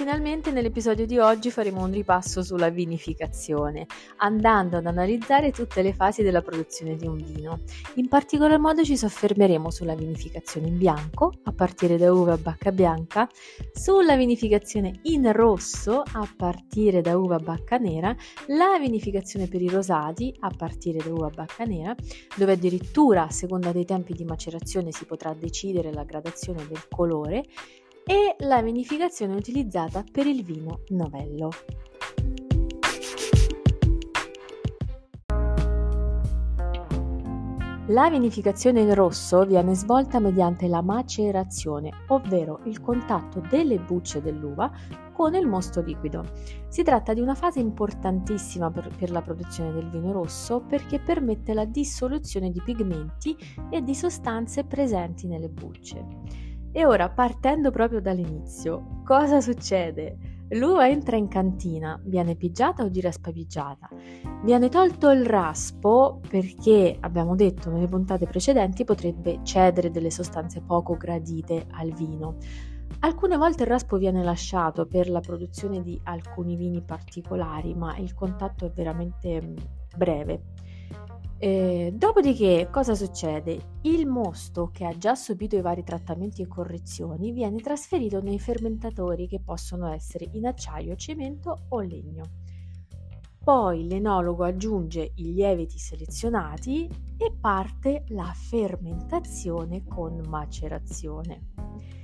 Finalmente nell'episodio di oggi faremo un ripasso sulla vinificazione, andando ad analizzare tutte le fasi della produzione di un vino. In particolar modo ci soffermeremo sulla vinificazione in bianco, a partire da uva a bacca bianca, sulla vinificazione in rosso, a partire da uva a bacca nera, la vinificazione per i rosati, a partire da uva a bacca nera, dove addirittura a seconda dei tempi di macerazione si potrà decidere la gradazione del colore e la vinificazione utilizzata per il vino novello. La vinificazione in rosso viene svolta mediante la macerazione, ovvero il contatto delle bucce dell'uva con il mosto liquido. Si tratta di una fase importantissima per, per, la produzione del vino rosso perché permette la dissoluzione di pigmenti e di sostanze presenti nelle bucce. E ora, partendo proprio dall'inizio, cosa succede? L'uva entra in cantina, viene pigiata o di raspa pigiata. Viene tolto il raspo perché, abbiamo detto nelle puntate precedenti, potrebbe cedere delle sostanze poco gradite al vino. Alcune volte il raspo viene lasciato per la produzione di alcuni vini particolari, ma il contatto è veramente mm, breve. Eh, dopodiché cosa succede? Il mosto che ha già subito i vari trattamenti e correzioni viene trasferito nei fermentatori che possono essere in acciaio, cemento o legno. Poi l'enologo aggiunge i lieviti selezionati e parte la fermentazione con macerazione.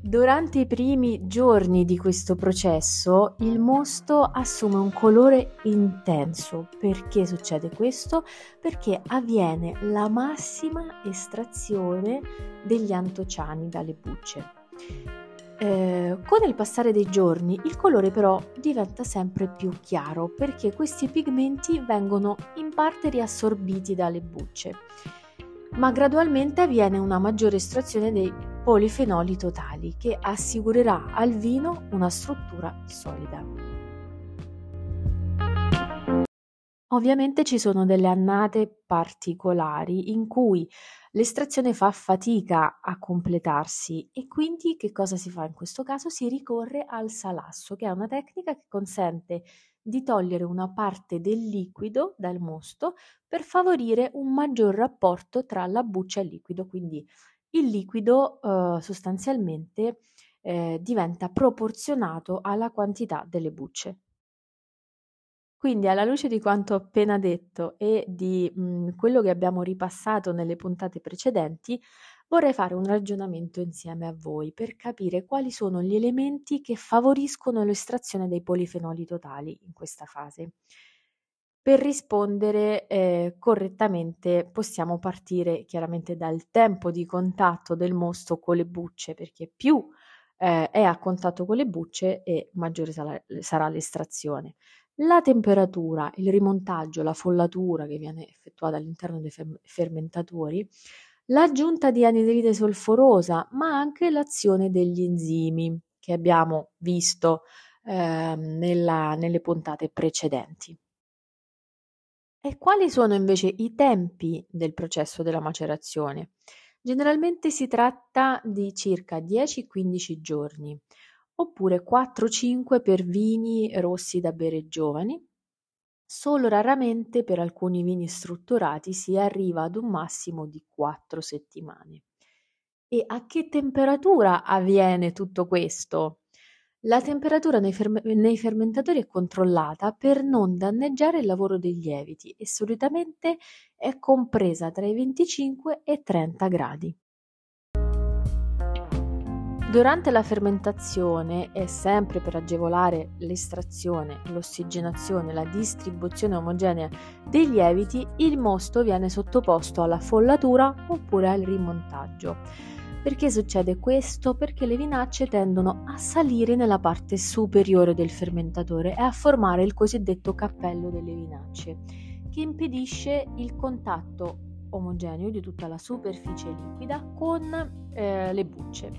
Durante i primi giorni di questo processo il mosto assume un colore intenso. Perché succede questo? Perché avviene la massima estrazione degli antociani dalle bucce. Eh, con il passare dei giorni il colore però diventa sempre più chiaro perché questi pigmenti vengono in parte riassorbiti dalle bucce ma gradualmente avviene una maggiore estrazione dei polifenoli totali che assicurerà al vino una struttura solida. Ovviamente ci sono delle annate particolari in cui l'estrazione fa fatica a completarsi e quindi che cosa si fa in questo caso? Si ricorre al salasso, che è una tecnica che consente di togliere una parte del liquido dal mosto per favorire un maggior rapporto tra la buccia e il liquido, quindi il liquido eh, sostanzialmente eh, diventa proporzionato alla quantità delle bucce. Quindi alla luce di quanto ho appena detto e di mh, mhmm, quello che abbiamo ripassato nelle puntate precedenti, vorrei fare un ragionamento insieme a voi per capire quali sono gli elementi che favoriscono l'estrazione dei polifenoli totali in questa fase. Per rispondere eh, correttamente possiamo partire chiaramente dal tempo di contatto del mosto con le bucce, perché più eh, è a contatto con le bucce e maggiore sarà, sarà l'estrazione. La temperatura, il rimontaggio, la follatura che viene effettuata all'interno dei fermentatori, l'aggiunta di anidride solforosa, ma anche l'azione degli enzimi che abbiamo visto eh, nella, nelle puntate precedenti. E quali sono invece i tempi del processo della macerazione? Generalmente si tratta di circa 10-15 giorni, oppure 4-5 per vini rossi da bere giovani. Solo raramente per alcuni vini strutturati si arriva ad un massimo di 4 settimane. E a che temperatura avviene tutto questo? La temperatura nei, ferme- nei, fermentatori è controllata per non danneggiare il lavoro dei lieviti e solitamente è compresa tra i 25 e i 30 gradi. Durante la fermentazione e sempre per agevolare l'estrazione, l'ossigenazione e la distribuzione omogenea dei lieviti, il mosto viene sottoposto alla follatura oppure al rimontaggio. Perché succede questo? Perché le vinacce tendono a salire nella parte superiore del fermentatore e a formare il cosiddetto cappello delle vinacce, che impedisce il contatto omogeneo di tutta la superficie liquida con eh, le bucce.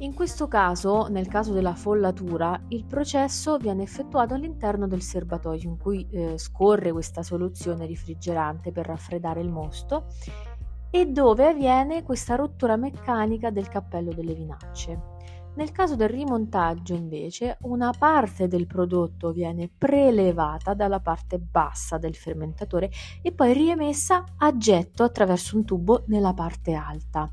In questo caso, nel caso della follatura, il processo viene effettuato all'interno del serbatoio in cui eh, scorre questa soluzione refrigerante per raffreddare il mosto e dove avviene questa rottura meccanica del cappello delle vinacce. Nel caso del rimontaggio, invece, una parte del prodotto viene prelevata dalla parte bassa del fermentatore e poi riemessa a getto attraverso un tubo nella parte alta.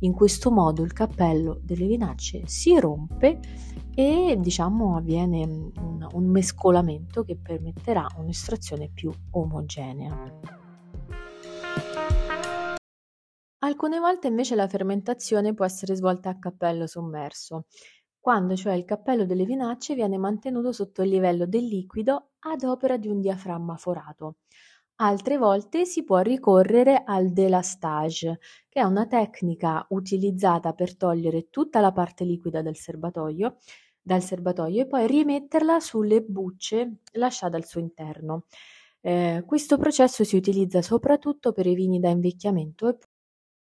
In questo modo il cappello delle vinacce si rompe e diciamo avviene un, un mescolamento che permetterà un'estrazione più omogenea. Alcune volte invece la fermentazione può essere svolta a cappello sommerso, quando cioè il cappello delle vinacce viene mantenuto sotto il livello del liquido ad opera di un diaframma forato. Altre volte si può ricorrere al delastage, che è una tecnica utilizzata per togliere tutta la parte liquida del serbatoio, dal serbatoio e poi rimetterla sulle bucce lasciate al suo interno. Eh, questo processo si utilizza soprattutto per i vini da invecchiamento e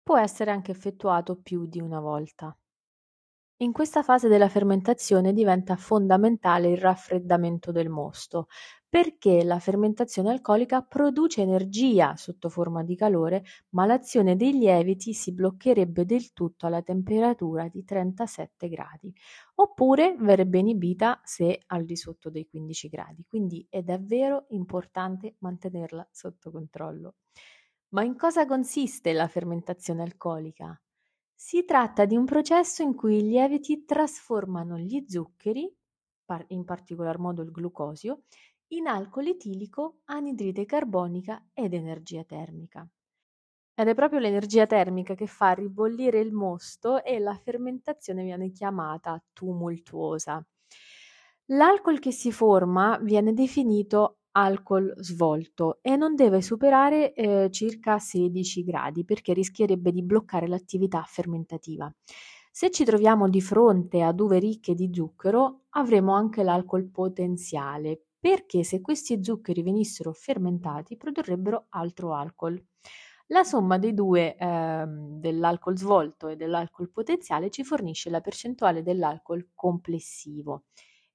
può essere anche effettuato più di una volta. In questa fase della fermentazione diventa fondamentale il raffreddamento del mosto, perché la fermentazione alcolica produce energia sotto forma di calore, ma l'azione dei lieviti si bloccherebbe del tutto alla temperatura di 37 gradi, oppure verrebbe inibita se al di sotto dei 15 gradi, quindi è davvero importante mantenerla sotto controllo. Ma in cosa consiste la fermentazione alcolica? Si tratta di un processo in cui i lieviti trasformano gli zuccheri, in particolar modo il glucosio, in alcol etilico, anidride carbonica ed energia termica. Ed è proprio l'energia termica che fa ribollire il mosto e la fermentazione viene chiamata tumultuosa. L'alcol che si forma viene definito alcol svolto e non deve superare eh, circa 16 gradi perché rischierebbe di bloccare l'attività fermentativa. Se ci troviamo di fronte ad uve ricche di zucchero, avremo anche l'alcol potenziale, perché se questi zuccheri venissero fermentati produrrebbero altro alcol. La somma dei due, eh, dell'alcol svolto e dell'alcol potenziale, ci fornisce la percentuale dell'alcol complessivo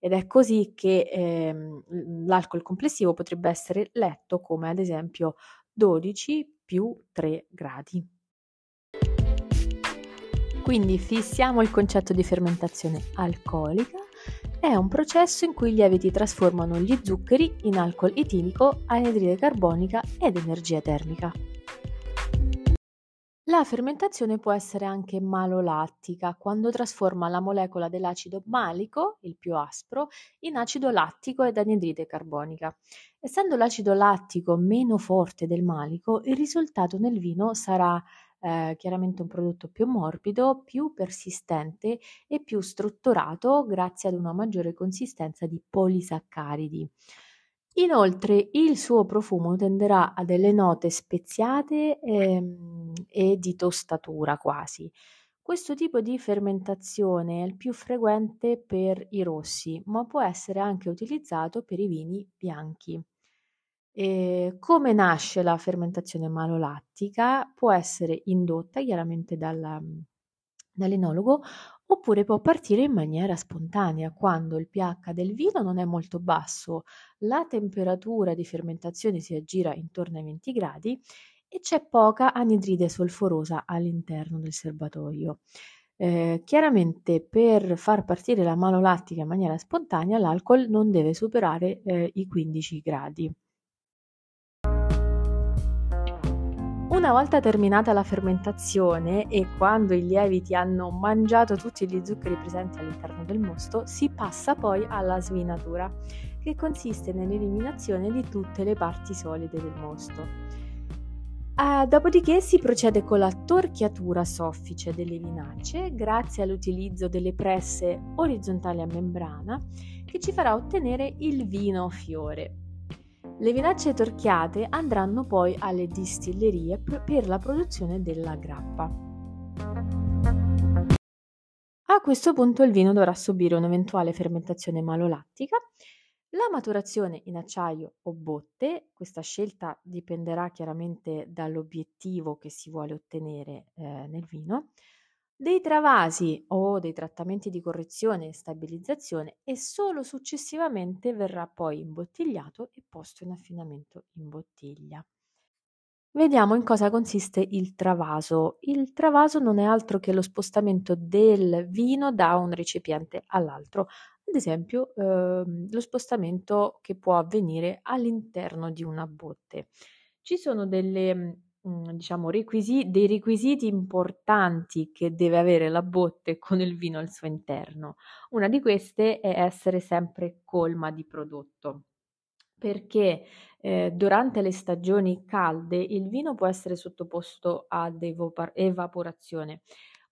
ed è così che ehm, l'alcol complessivo potrebbe essere letto come ad esempio 12 più 3 gradi. Quindi fissiamo il concetto di fermentazione alcolica. È un processo in cui i lieviti trasformano gli zuccheri in alcol etilico, anidride carbonica ed energia termica. La fermentazione può essere anche malolattica, quando trasforma la molecola dell'acido malico, il più aspro, in acido lattico ed anidride carbonica. Essendo l'acido lattico meno forte del malico, il risultato nel vino sarà eh, chiaramente un prodotto più morbido, più persistente e più strutturato grazie ad una maggiore consistenza di polisaccaridi. Inoltre il suo profumo tenderà a delle note speziate ehm, e di tostatura quasi. Questo tipo di fermentazione è il più frequente per i rossi, ma può essere anche utilizzato per i vini bianchi. E come nasce la fermentazione malolattica? Può essere indotta chiaramente dalla, dall'enologo oppure può partire in maniera spontanea quando il pH del vino non è molto basso, la temperatura di fermentazione si aggira intorno ai 20 gradi e c'è poca anidride solforosa all'interno del serbatoio. Eh, chiaramente per far partire la malolattica in maniera spontanea l'alcol non deve superare eh, i 15 gradi. Una volta terminata la fermentazione e quando i lieviti hanno mangiato tutti gli zuccheri presenti all'interno del mosto, si passa poi alla svinatura, che consiste nell'eliminazione di tutte le parti solide del mosto. Uh, dopodiché si procede con la torchiatura soffice delle vinacce grazie all'utilizzo delle presse orizzontali a membrana che ci farà ottenere il vino fiore. Le vinacce torchiate andranno poi alle distillerie per la produzione della grappa. A questo punto il vino dovrà subire un'eventuale fermentazione malolattica. La maturazione in acciaio o botte, questa scelta dipenderà chiaramente dall'obiettivo che si vuole ottenere eh, nel vino, dei travasi o dei trattamenti di correzione e stabilizzazione e solo successivamente verrà poi imbottigliato e posto in affinamento in bottiglia. Vediamo in cosa consiste il travaso. Il travaso non è altro che lo spostamento del vino da un recipiente all'altro, ad esempio ehm, lo spostamento che può avvenire all'interno di una botte. Ci sono delle, mm, diciamo, requisi- dei requisiti importanti che deve avere la botte con il vino al suo interno. Una di queste è essere sempre colma di prodotto perché eh, durante le stagioni calde il vino può essere sottoposto ad evapor- evaporazione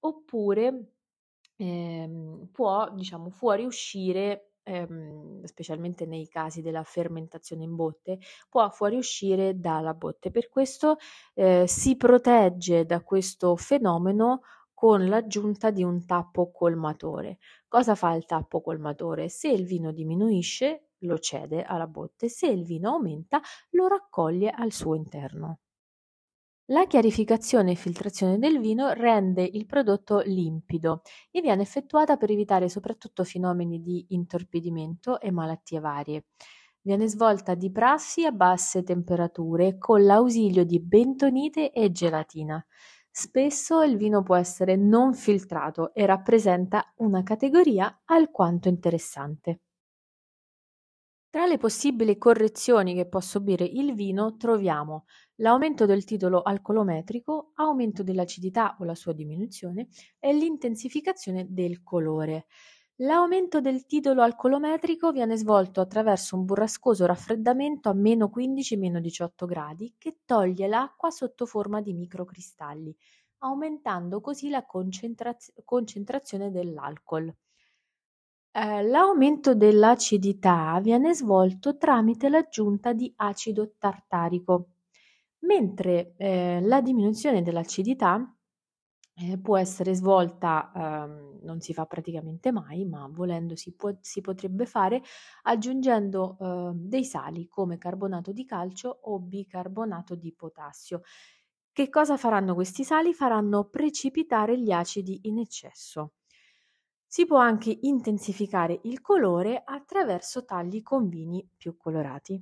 oppure ehm, può, diciamo, fuoriuscire, ehm, specialmente nei casi della fermentazione in botte, può fuoriuscire dalla botte. Per questo eh, si protegge da questo fenomeno con l'aggiunta di un tappo colmatore. Cosa fa il tappo colmatore? Se il vino diminuisce, lo cede alla botte, se il vino aumenta lo raccoglie al suo interno. La chiarificazione e filtrazione del vino rende il prodotto limpido e viene effettuata per evitare soprattutto fenomeni di intorpidimento e malattie varie. Viene svolta di prassi a basse temperature con l'ausilio di bentonite e gelatina. Spesso il vino può essere non filtrato e rappresenta una categoria alquanto interessante. Tra le possibili correzioni che può subire il vino troviamo l'aumento del titolo alcolometrico, aumento dell'acidità o la sua diminuzione e l'intensificazione del colore. L'aumento del titolo alcolometrico viene svolto attraverso un burrascoso raffreddamento a meno 15-18 gradi che toglie l'acqua sotto forma di microcristalli, aumentando così la concentraz- concentrazione dell'alcol. Eh, l'aumento dell'acidità viene svolto tramite l'aggiunta di acido tartarico, mentre eh, la diminuzione dell'acidità eh, può essere svolta, ehm, non si fa praticamente mai, ma volendo si, può, si potrebbe fare aggiungendo eh, dei sali come carbonato di calcio o bicarbonato di potassio. Che cosa faranno questi sali? Faranno precipitare gli acidi in eccesso. Si può anche intensificare il colore attraverso tagli con vini più colorati.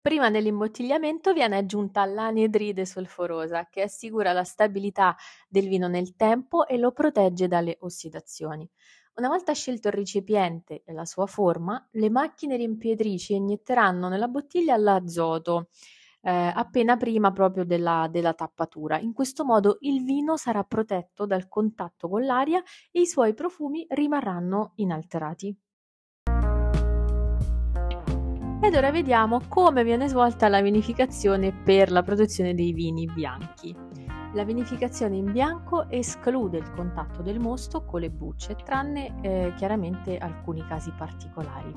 Prima dell'imbottigliamento viene aggiunta l'anidride solforosa che assicura la stabilità del vino nel tempo e lo protegge dalle ossidazioni. Una volta scelto il recipiente e la sua forma, le macchine riempietrici inietteranno nella bottiglia l'azoto eh, appena prima proprio della, della tappatura. In questo modo il vino sarà protetto dal contatto con l'aria e i suoi profumi rimarranno inalterati. Ed ora vediamo come viene svolta la vinificazione per la produzione dei vini bianchi. La vinificazione in bianco esclude il contatto del mosto con le bucce, tranne eh, chiaramente alcuni casi particolari.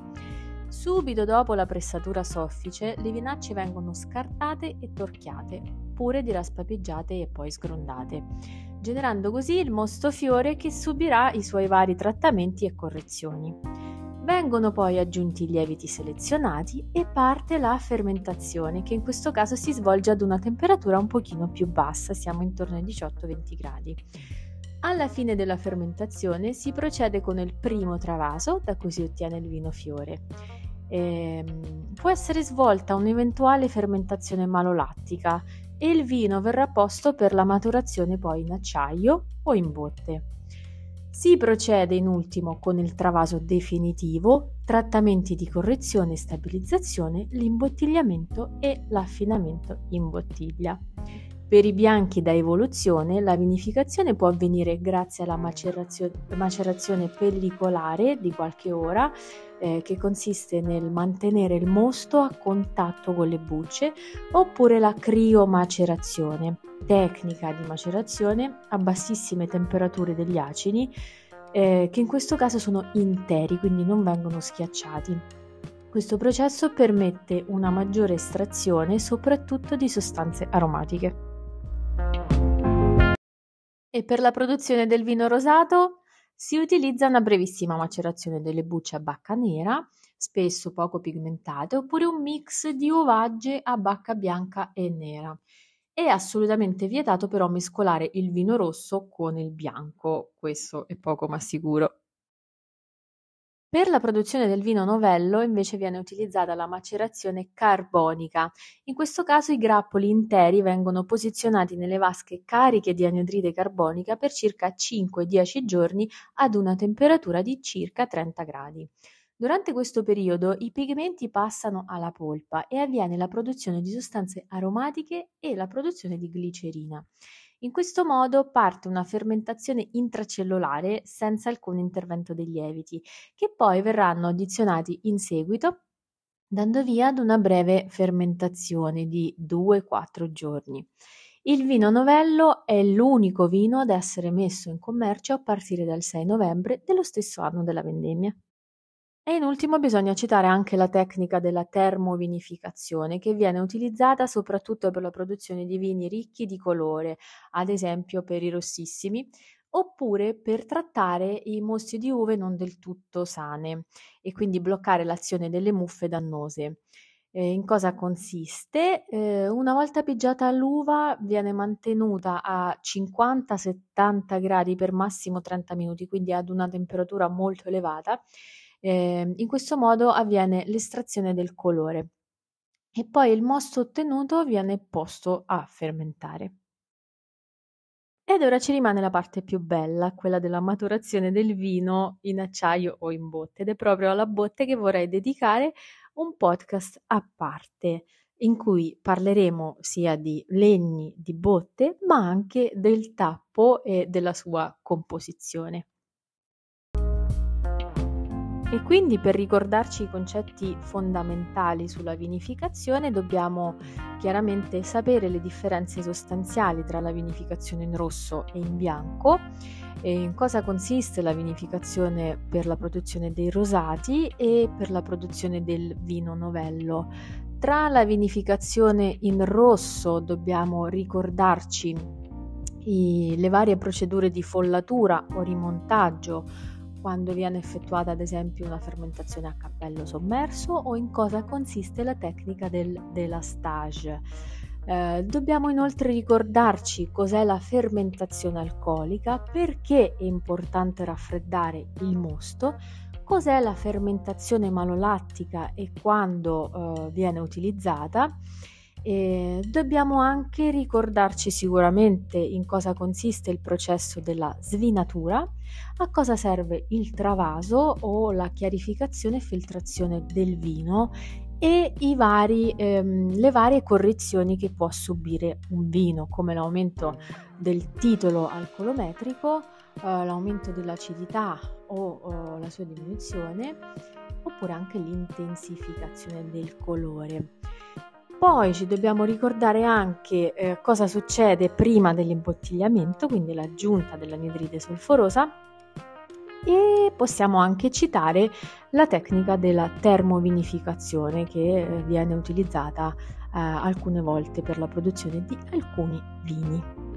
Subito dopo la pressatura soffice, le vinacce vengono scartate e torchiate, pure di raspapeggiate e poi sgrondate, generando così il mosto fiore che subirà i suoi vari trattamenti e correzioni. Vengono poi aggiunti i lieviti selezionati e parte la fermentazione che in questo caso si svolge ad una temperatura un pochino più bassa, siamo intorno ai 18-20 gradi. Alla fine della fermentazione si procede con il primo travaso da cui si ottiene il vino fiore eh, può essere svolta un'eventuale fermentazione malolattica e il vino verrà posto per la maturazione poi in acciaio o in botte. Si procede in ultimo con il travaso definitivo, trattamenti di correzione e stabilizzazione, l'imbottigliamento e l'affinamento in bottiglia. Per i bianchi da evoluzione la vinificazione può avvenire grazie alla macerazione pellicolare di qualche ora eh, che consiste nel mantenere il mosto a contatto con le bucce oppure la criomacerazione, tecnica di macerazione a bassissime temperature degli acidi eh, che in questo caso sono interi, quindi non vengono schiacciati. Questo processo permette una maggiore estrazione soprattutto di sostanze aromatiche. E per la produzione del vino rosato si utilizza una brevissima macerazione delle bucce a bacca nera, spesso poco pigmentate, oppure un mix di ovagge a bacca bianca e nera. È assolutamente vietato però mescolare il vino rosso con il bianco, questo è poco ma sicuro. Per la produzione del vino novello invece viene utilizzata la macerazione carbonica. In questo caso i grappoli interi vengono posizionati nelle vasche cariche di anidride carbonica per circa 5-10 giorni ad una temperatura di circa 30 gradi. Durante questo periodo i pigmenti passano alla polpa e avviene la produzione di sostanze aromatiche e la produzione di glicerina. In questo modo parte una fermentazione intracellulare senza alcun intervento dei lieviti, che poi verranno addizionati in seguito dando via ad una breve fermentazione di 2-4 giorni. Il vino novello è l'unico vino ad essere messo in commercio a partire dal 6 novembre dello stesso anno della vendemmia. E in ultimo bisogna citare anche la tecnica della termovinificazione che viene utilizzata soprattutto per la produzione di vini ricchi di colore, ad esempio per i rossissimi, oppure per trattare i mostri di uve non del tutto sane e quindi bloccare l'azione delle muffe dannose. In cosa consiste? Eh, una volta pigiata l'uva viene mantenuta a 50-70 gradi per massimo 30 minuti, quindi ad una temperatura molto elevata eh, in questo modo avviene l'estrazione del colore e poi il mosto ottenuto viene posto a fermentare. Ed ora ci rimane la parte più bella, quella della maturazione del vino in acciaio o in botte ed è proprio alla botte che vorrei dedicare un podcast a parte in cui parleremo sia di legni di botte ma anche del tappo e della sua composizione. E quindi per ricordarci i concetti fondamentali sulla vinificazione dobbiamo chiaramente sapere le differenze sostanziali tra la vinificazione in rosso e in bianco, e in cosa consiste la vinificazione per la produzione dei rosati e per la produzione del vino novello. Tra la vinificazione in rosso dobbiamo ricordarci i, le varie procedure di follatura o rimontaggio quando viene effettuata ad esempio una fermentazione a cappello sommerso o in cosa consiste la tecnica del delastage. Eh, dobbiamo inoltre ricordarci cos'è la fermentazione alcolica, perché è importante raffreddare il mosto, cos'è la fermentazione malolattica e quando eh, viene utilizzata e dobbiamo anche ricordarci sicuramente in cosa consiste il processo della svinatura, a cosa serve il travaso o la chiarificazione e filtrazione del vino e vari, ehm, le varie correzioni che può subire un vino, come l'aumento del titolo alcolometrico, eh, l'aumento dell'acidità o, o la sua diminuzione, oppure anche l'intensificazione del colore. Poi ci dobbiamo ricordare anche eh, cosa succede prima dell'imbottigliamento, quindi l'aggiunta dell'anidride solforosa e possiamo anche citare la tecnica della termovinificazione che eh, viene utilizzata eh, alcune volte per la produzione di alcuni vini.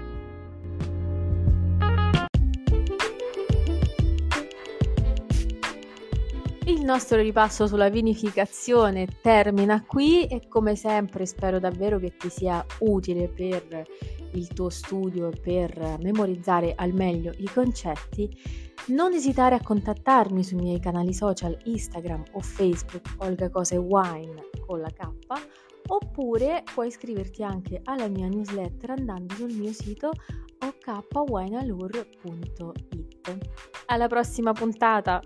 Il nostro ripasso sulla vinificazione termina qui e come sempre spero davvero che ti sia utile per il tuo studio e per memorizzare al meglio i concetti. Non esitare a contattarmi sui miei canali social Instagram o Facebook Olga Cose Wine con la K oppure puoi iscriverti anche alla mia newsletter andando sul mio sito okwinealure.it. Alla prossima puntata!